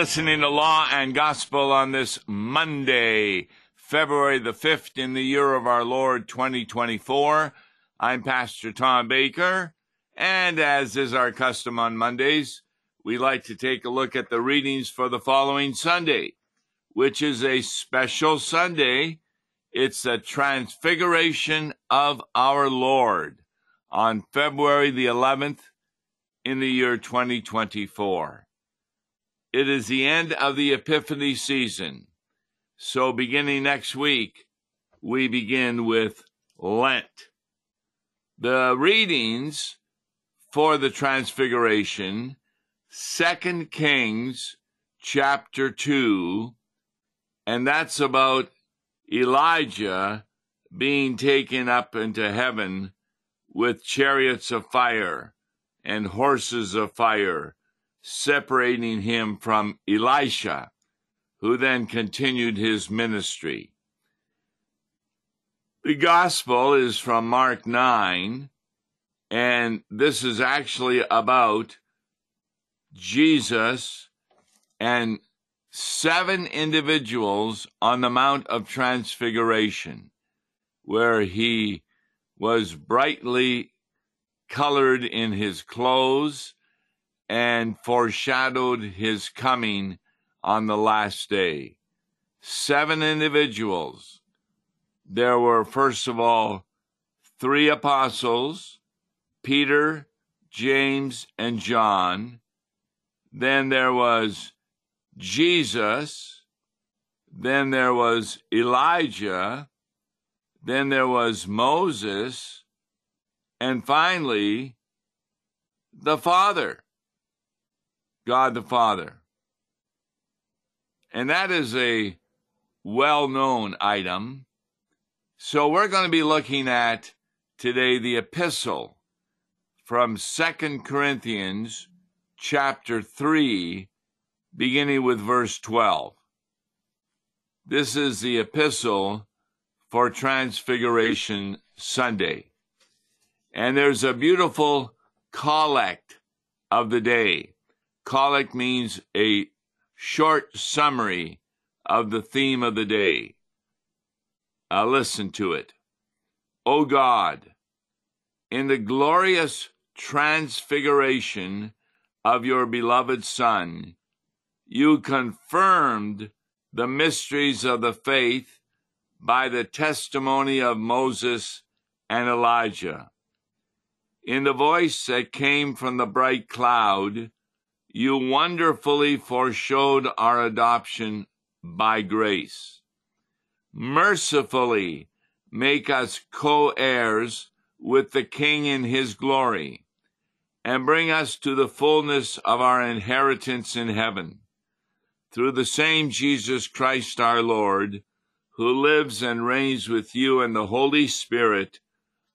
listening to Law and Gospel on this Monday, February the 5th in the year of our Lord 2024. I'm Pastor Tom Baker, and as is our custom on Mondays, we like to take a look at the readings for the following Sunday, which is a special Sunday. It's the Transfiguration of our Lord on February the 11th in the year 2024. It is the end of the Epiphany season. So, beginning next week, we begin with Lent. The readings for the Transfiguration, Second Kings chapter 2, and that's about Elijah being taken up into heaven with chariots of fire and horses of fire, separating him from Elisha, who then continued his ministry. The gospel is from Mark 9, and this is actually about Jesus and seven individuals on the Mount of Transfiguration, where he was brightly colored in his clothes and foreshadowed his coming on the last day. Seven individuals. There were, first of all, three apostles Peter, James, and John. Then there was Jesus. Then there was Elijah. Then there was Moses. And finally, the Father, God the Father. And that is a well known item. So we're going to be looking at today the epistle from Second Corinthians chapter 3, beginning with verse 12. This is the epistle for Transfiguration Sunday. And there's a beautiful collect of the day. Collect means a short summary of the theme of the day. Uh, listen to it. O God, in the glorious transfiguration of your beloved Son, you confirmed the mysteries of the faith by the testimony of Moses and Elijah. In the voice that came from the bright cloud, you wonderfully foreshowed our adoption by grace. Mercifully make us co heirs with the King in his glory, and bring us to the fullness of our inheritance in heaven. Through the same Jesus Christ our Lord, who lives and reigns with you in the Holy Spirit,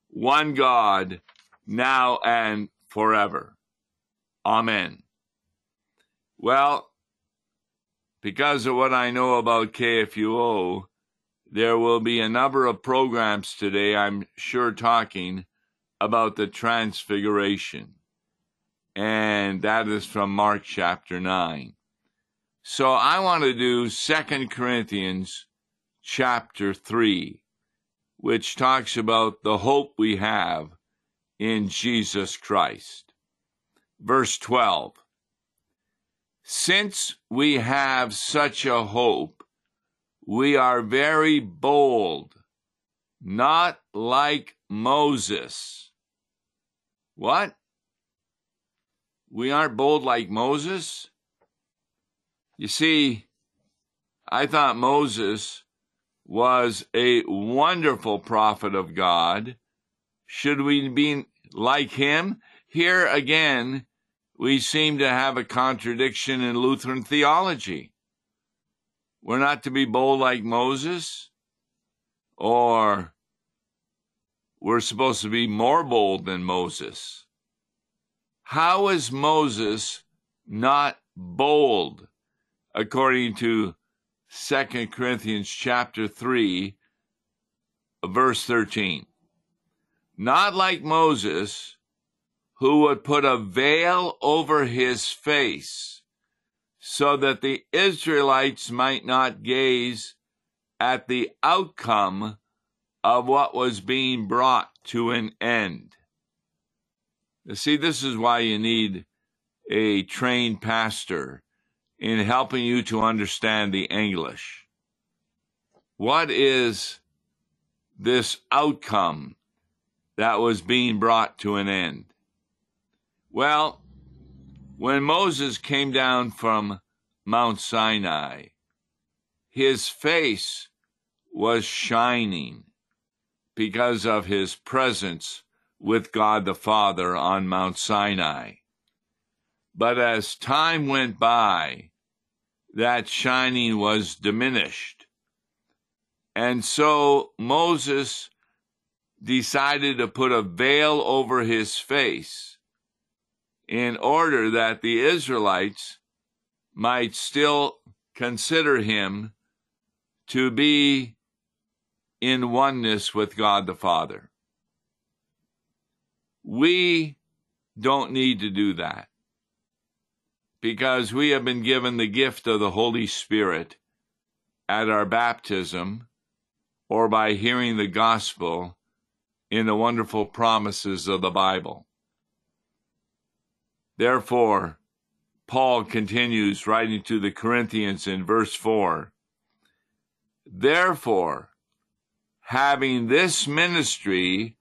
one God, now and forever. Amen. Well, because of what I know about KFUO, there will be a number of programs today, I'm sure, talking about the Transfiguration. And that is from Mark chapter 9. So I want to do Second Corinthians chapter 3, which talks about the hope we have in Jesus Christ. Verse 12 Since we have such a hope, we are very bold, not like Moses. What? We aren't bold like Moses? You see, I thought Moses was a wonderful prophet of God should we be like him? Here again, we seem to have a contradiction in Lutheran theology. We're not to be bold like Moses, or we're supposed to be more bold than Moses. How is Moses not bold according to 2 Corinthians chapter 3 verse 13? not like Moses, who would put a veil over his face so that the Israelites might not gaze at the outcome of what was being brought to an end. You see, this is why you need a trained pastor in helping you to understand the English. What is this outcome that was being brought to an end? Well, when Moses came down from Mount Sinai, his face was shining because of his presence with God the Father on Mount Sinai. But as time went by, that shining was diminished. And so Moses decided to put a veil over his face in order that the Israelites might still consider him to be in oneness with God the Father. We don't need to do that because we have been given the gift of the Holy Spirit at our baptism or by hearing the gospel in the wonderful promises of the Bible. Therefore, Paul continues writing to the Corinthians in verse 4 Therefore, having this ministry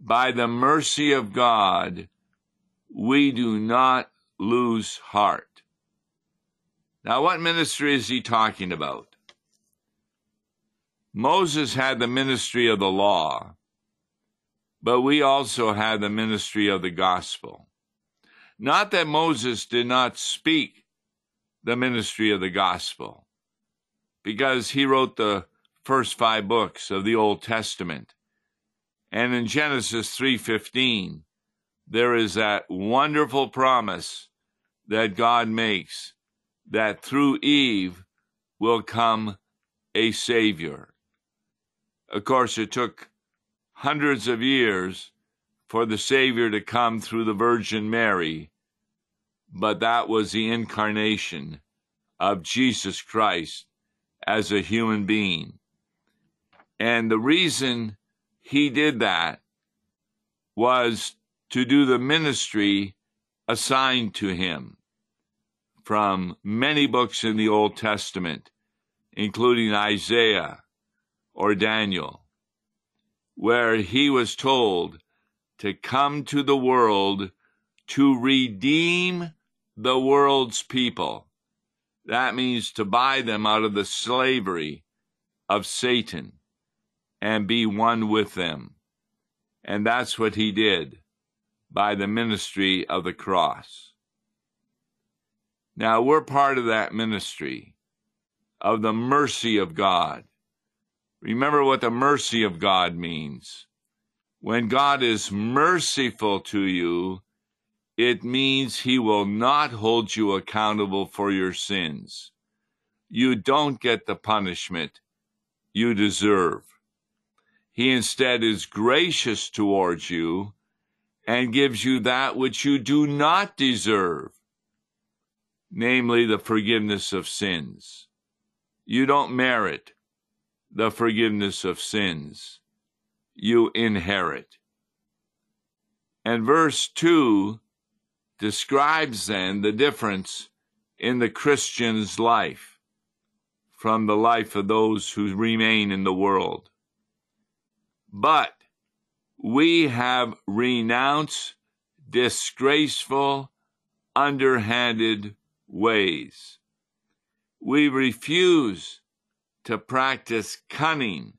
by the mercy of God, we do not lose heart. Now, what ministry is he talking about? Moses had the ministry of the law, but we also have the ministry of the gospel. Not that Moses did not speak the ministry of the gospel, because he wrote the first five books of the Old Testament. And in Genesis 3:15, there is that wonderful promise that God makes that through Eve will come a savior. Of course, it took hundreds of years for the Savior to come through the Virgin Mary, but that was the incarnation of Jesus Christ as a human being. And the reason he did that was to do the ministry assigned to him from many books in the Old Testament, including Isaiah or Daniel, where he was told to come to the world to redeem the world's people. That means to buy them out of the slavery of Satan and be one with them. And that's what he did by the ministry of the cross. Now we're part of that ministry of the mercy of God. Remember what the mercy of God means. When God is merciful to you, it means he will not hold you accountable for your sins. You don't get the punishment you deserve. He instead is gracious towards you and gives you that which you do not deserve, namely the forgiveness of sins. You don't merit the forgiveness of sins you inherit. And verse 2 describes then the difference in the Christian's life from the life of those who remain in the world. But we have renounced disgraceful, underhanded ways. We refuse to practice cunning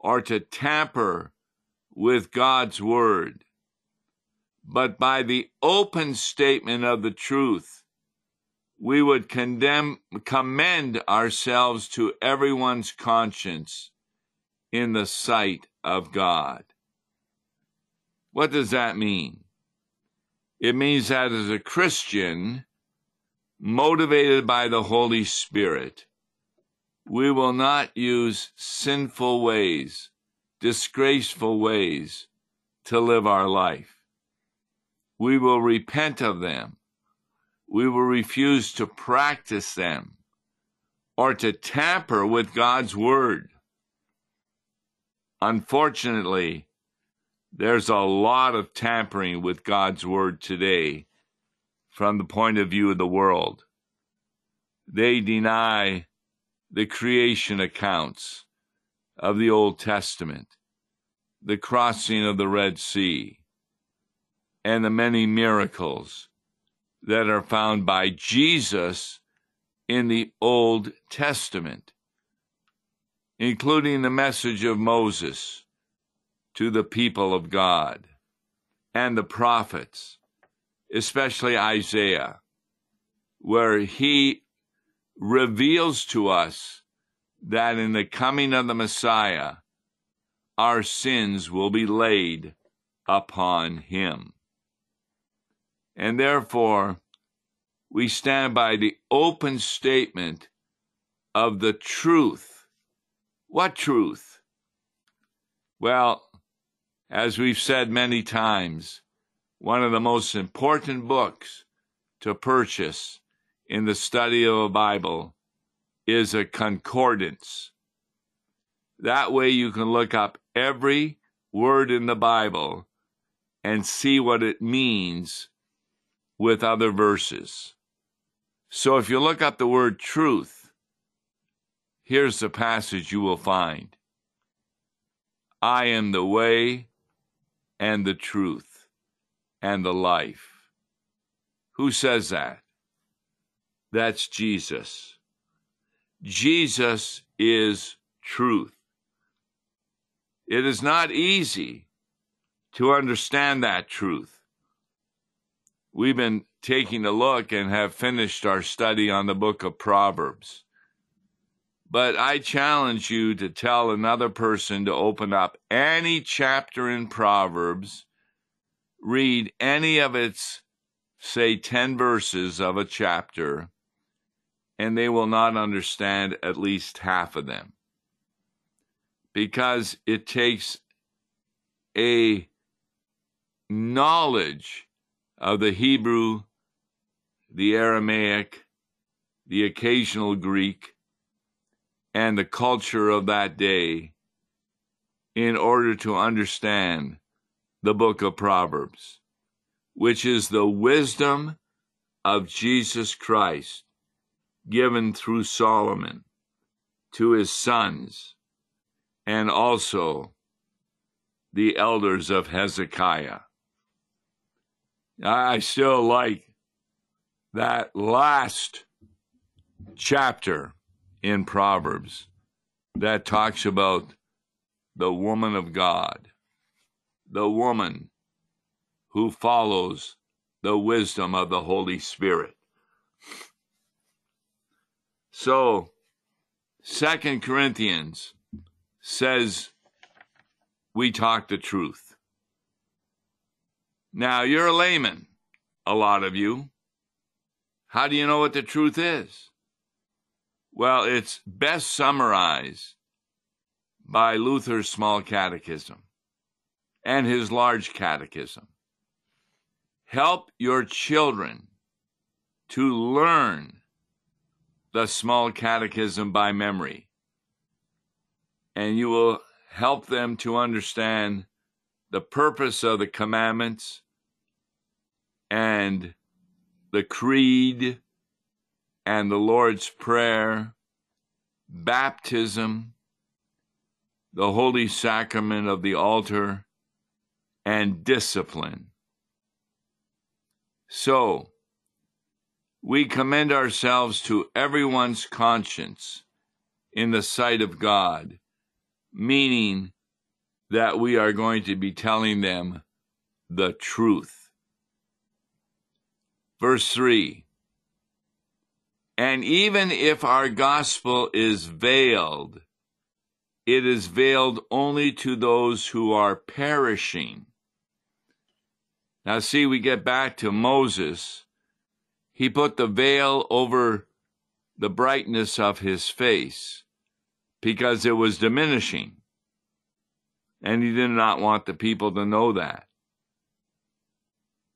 or to tamper with God's word, but by the open statement of the truth, we would condemn, commend ourselves to everyone's conscience in the sight of God. What does that mean? It means that as a Christian, motivated by the Holy Spirit, we will not use sinful ways, disgraceful ways to live our life. we will repent of them. We will refuse to practice them or to tamper with God's Word. Unfortunately, there's a lot of tampering with God's Word today from the point of view of the world. They deny the creation accounts of the Old Testament, the crossing of the Red Sea, and the many miracles that are found by Jesus in the Old Testament, including the message of Moses to the people of God and the prophets, especially Isaiah, where he reveals to us that in the coming of the Messiah, our sins will be laid upon him. And therefore, we stand by the open statement of the truth. What truth? Well, as we've said many times, one of the most important books to purchase in the study of a Bible is a concordance. That way you can look up every word in the Bible and see what it means with other verses. So if you look up the word truth, here's the passage you will find I am the way and the truth and the life. Who says that? That's Jesus. Jesus is truth. It is not easy to understand that truth we've been taking a look and have finished our study on the book of Proverbs. But I challenge you to tell another person to open up any chapter in Proverbs, read any of its, say, 10 verses of a chapter, and they will not understand at least half of them. Because it takes a knowledge of the Hebrew, the Aramaic, the occasional Greek, and the culture of that day in order to understand the book of Proverbs, which is the wisdom of Jesus Christ given through Solomon to his sons and also the elders of Hezekiah. I still like that last chapter in Proverbs that talks about the woman of God, the woman who follows the wisdom of the Holy Spirit. So, Second Corinthians says we talk the truth. Now, you're a layman, a lot of you. How do you know what the truth is? Well, it's best summarized by Luther's small catechism and his large catechism. Help your children to learn the small catechism by memory, and you will help them to understand the purpose of the commandments and the creed and the Lord's Prayer, baptism, the holy sacrament of the altar, and discipline. So, we commend ourselves to everyone's conscience in the sight of God, meaning that we are going to be telling them the truth. Verse 3 And even if our gospel is veiled, it is veiled only to those who are perishing. Now, see, we get back to Moses. He put the veil over the brightness of his face because it was diminishing and he did not want the people to know that.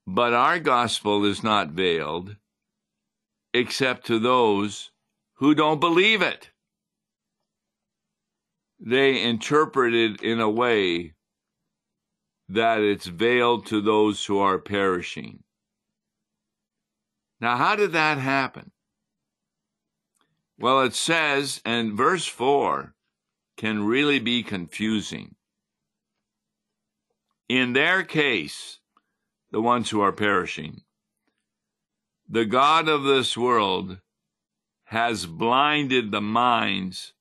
But our gospel is not veiled except to those who don't believe it. They interpret it in a way that it's veiled to those who are perishing. Now, how did that happen? Well, it says, and verse 4 can really be confusing. In their case, the ones who are perishing, the God of this world has blinded the minds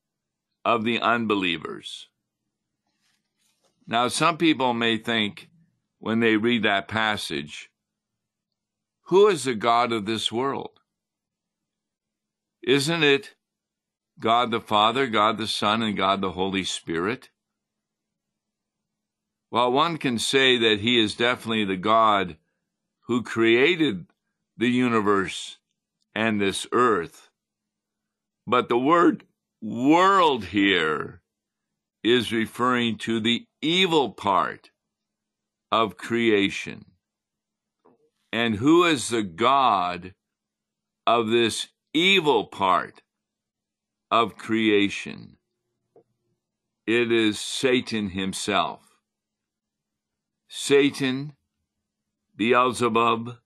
of the unbelievers. Now, some people may think when they read that passage, who is the God of this world? Isn't it God the Father, God the Son, and God the Holy Spirit? Well, one can say that He is definitely the God who created the universe and this earth. But the word world here is referring to the evil part of creation. And who is the God of this evil part of creation? It is Satan himself. Satan, Beelzebub,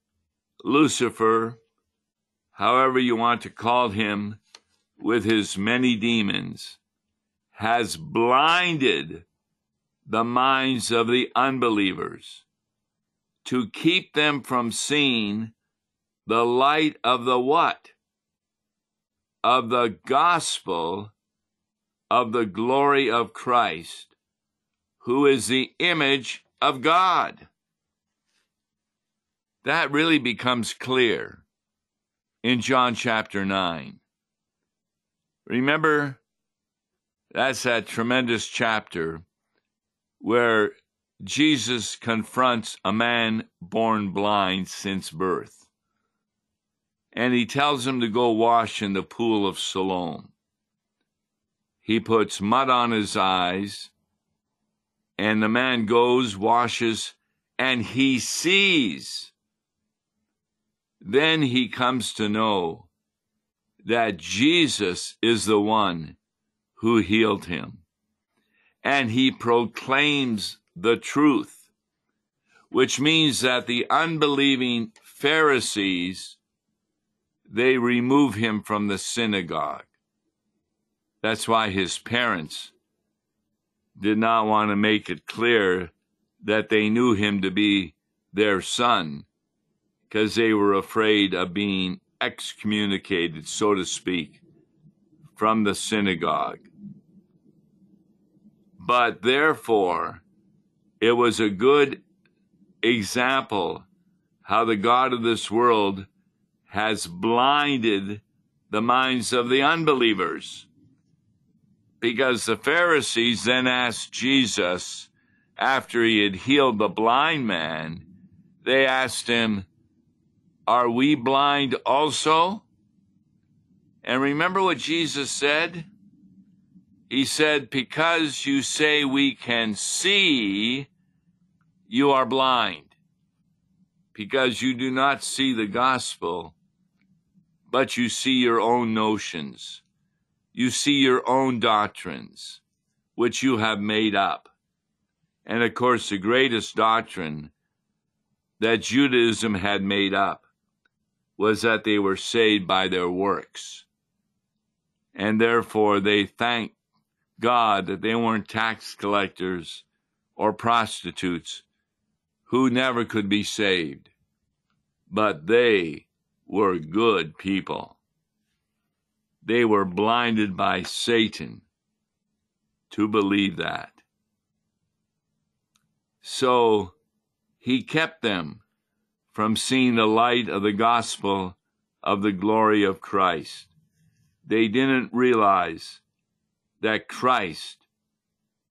Lucifer, however you want to call him, with his many demons, has blinded the minds of the unbelievers to keep them from seeing the light of the what? Of the gospel of the glory of Christ, who is the image of God. That really becomes clear in John chapter 9. Remember, that's that tremendous chapter where Jesus confronts a man born blind since birth. And he tells him to go wash in the pool of Siloam. He puts mud on his eyes, and the man goes, washes, and he sees. Then he comes to know that Jesus is the one who healed him. And he proclaims the truth, which means that the unbelieving Pharisees, they remove him from the synagogue. That's why his parents did not want to make it clear that they knew him to be their son because they were afraid of being excommunicated, so to speak, from the synagogue. But therefore, it was a good example how the God of this world has blinded the minds of the unbelievers. Because the Pharisees then asked Jesus, after he had healed the blind man, they asked him, are we blind also? And remember what Jesus said? He said, Because you say we can see, you are blind. Because you do not see the gospel, but you see your own notions. You see your own doctrines, which you have made up. And of course, the greatest doctrine that Judaism had made up was that they were saved by their works. And therefore they thanked God that they weren't tax collectors or prostitutes who never could be saved, but they were good people. They were blinded by Satan to believe that. So he kept them from seeing the light of the gospel of the glory of Christ. They didn't realize that Christ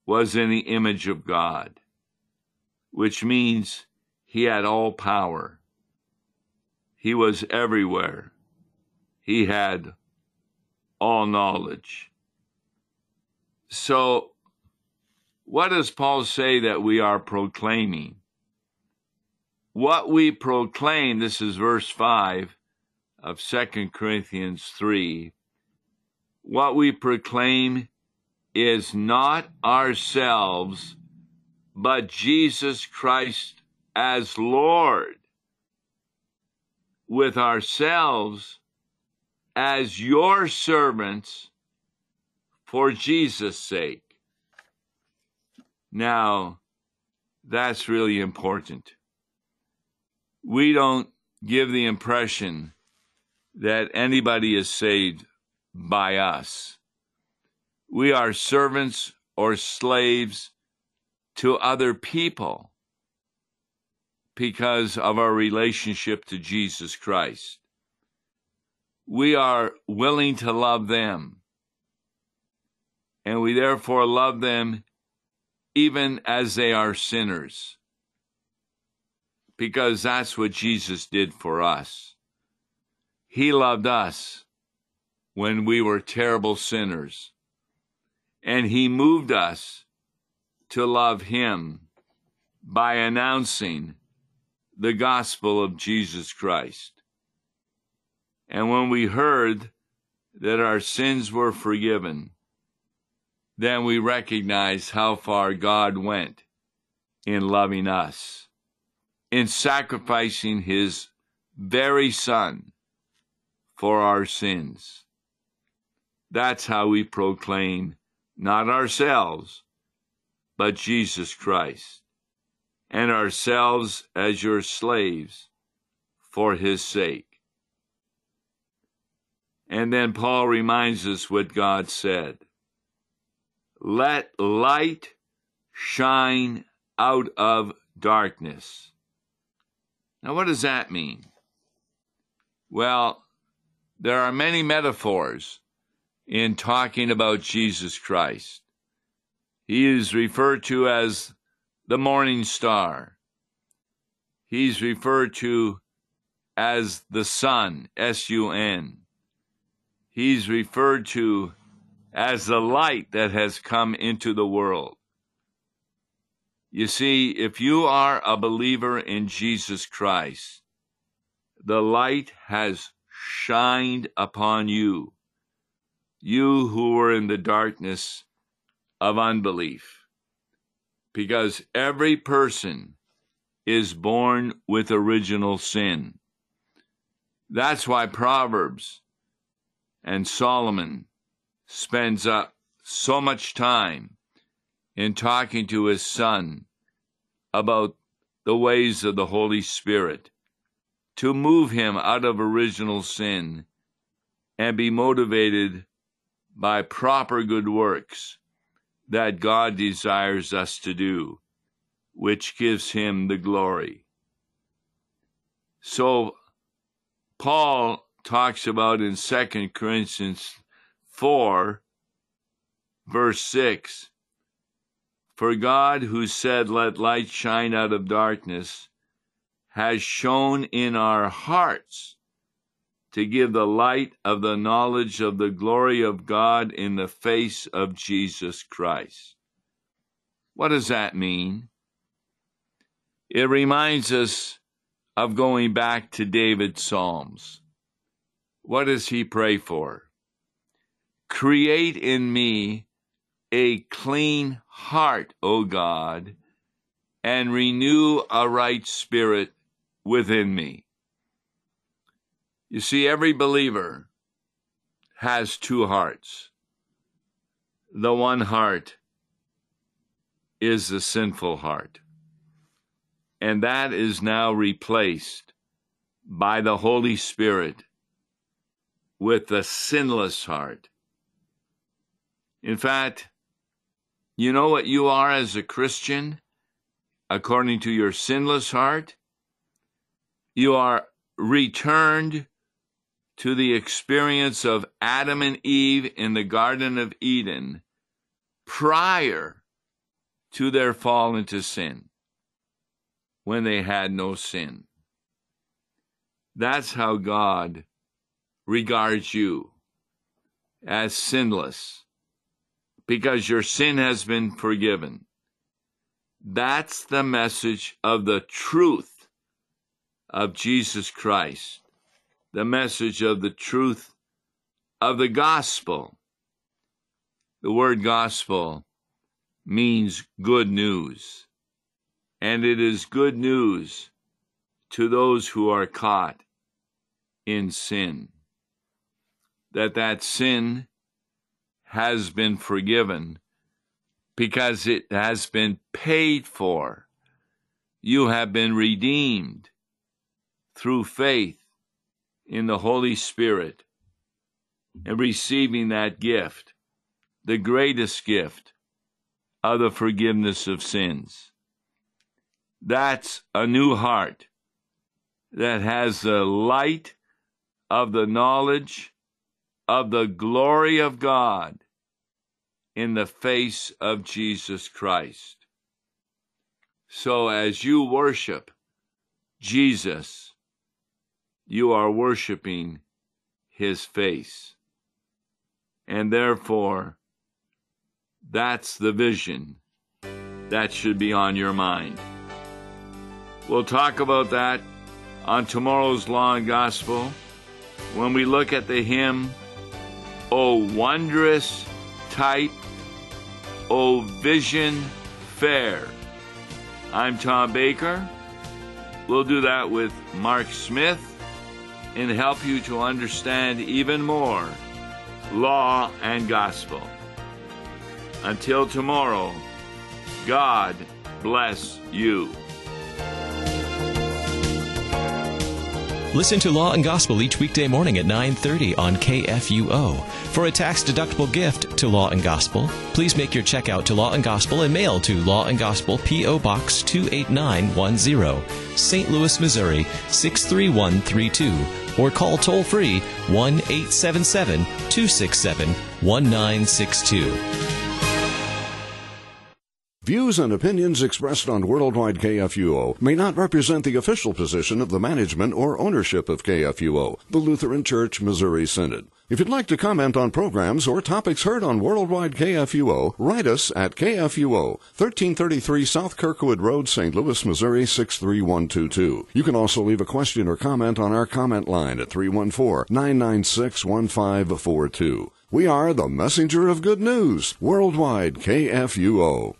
was in the image of God, which means he had all power. He was everywhere. He had all knowledge. So, what does Paul say that we are proclaiming? what we proclaim, this is verse 5 of 2 Corinthians 3, what we proclaim is not ourselves, but Jesus Christ as Lord, with ourselves as your servants for Jesus' sake. Now, that's really important. We don't give the impression that anybody is saved by us. We are servants or slaves to other people because of our relationship to Jesus Christ. We are willing to love them, and we therefore love them even as they are sinners, because that's what Jesus did for us. He loved us when we were terrible sinners and he moved us to love him by announcing the gospel of Jesus Christ. And when we heard that our sins were forgiven, then we recognized how far God went in loving us, in sacrificing his very son for our sins. That's how we proclaim not ourselves, but Jesus Christ, and ourselves as your slaves for his sake. And then Paul reminds us what God said Let light shine out of darkness. Now, what does that mean? Well, there are many metaphors in talking about Jesus Christ. He is referred to as the morning star. He's referred to as the sun, S U N. He's referred to as the light that has come into the world. You see, if you are a believer in Jesus Christ, the light has shined upon you you who were in the darkness of unbelief. Because every person is born with original sin. That's why Proverbs and Solomon spends up so much time in talking to his son about the ways of the Holy Spirit to move him out of original sin and be motivated by proper good works that God desires us to do, which gives him the glory. So, Paul talks about in 2 Corinthians 4, verse 6 For God, who said, Let light shine out of darkness, has shone in our hearts to give the light of the knowledge of the glory of God in the face of Jesus Christ. What does that mean? It reminds us of going back to David's Psalms. What does he pray for? Create in me a clean heart, O God, and renew a right spirit within me. You see, every believer has two hearts. The one heart is the sinful heart, and that is now replaced by the Holy Spirit with the sinless heart. In fact, you know what you are as a Christian according to your sinless heart? You are returned to the experience of Adam and Eve in the Garden of Eden prior to their fall into sin, when they had no sin. That's how God regards you as sinless, because your sin has been forgiven. That's the message of the truth of Jesus Christ, the message of the truth of the gospel. The word gospel means good news, and it is good news to those who are caught in sin. That that sin has been forgiven because it has been paid for. You have been redeemed through faith in the Holy Spirit and receiving that gift, the greatest gift of the forgiveness of sins. That's a new heart that has the light of the knowledge of the glory of God in the face of Jesus Christ. So as you worship Jesus, you are worshiping his face. And therefore, that's the vision that should be on your mind. We'll talk about that on tomorrow's Law and Gospel when we look at the hymn, O Wondrous Type, O Vision Fair. I'm Tom Baker. We'll do that with Mark Smith and help you to understand even more law and gospel. Until tomorrow, God bless you. Listen to Law and Gospel each weekday morning at 9:30 on KFUO. For a tax-deductible gift to Law and Gospel, please make your check out to Law and Gospel and mail to Law and Gospel PO Box 28910, St. Louis, Missouri 63132 or call toll free 1-877-267-1962. Views and opinions expressed on Worldwide KFUO may not represent the official position of the management or ownership of KFUO, the Lutheran Church Missouri Synod. If you'd like to comment on programs or topics heard on Worldwide KFUO, write us at KFUO, 1333 South Kirkwood Road, St. Louis, Missouri 63122. You can also leave a question or comment on our comment line at 314-996-1542. We are the messenger of good news, Worldwide KFUO.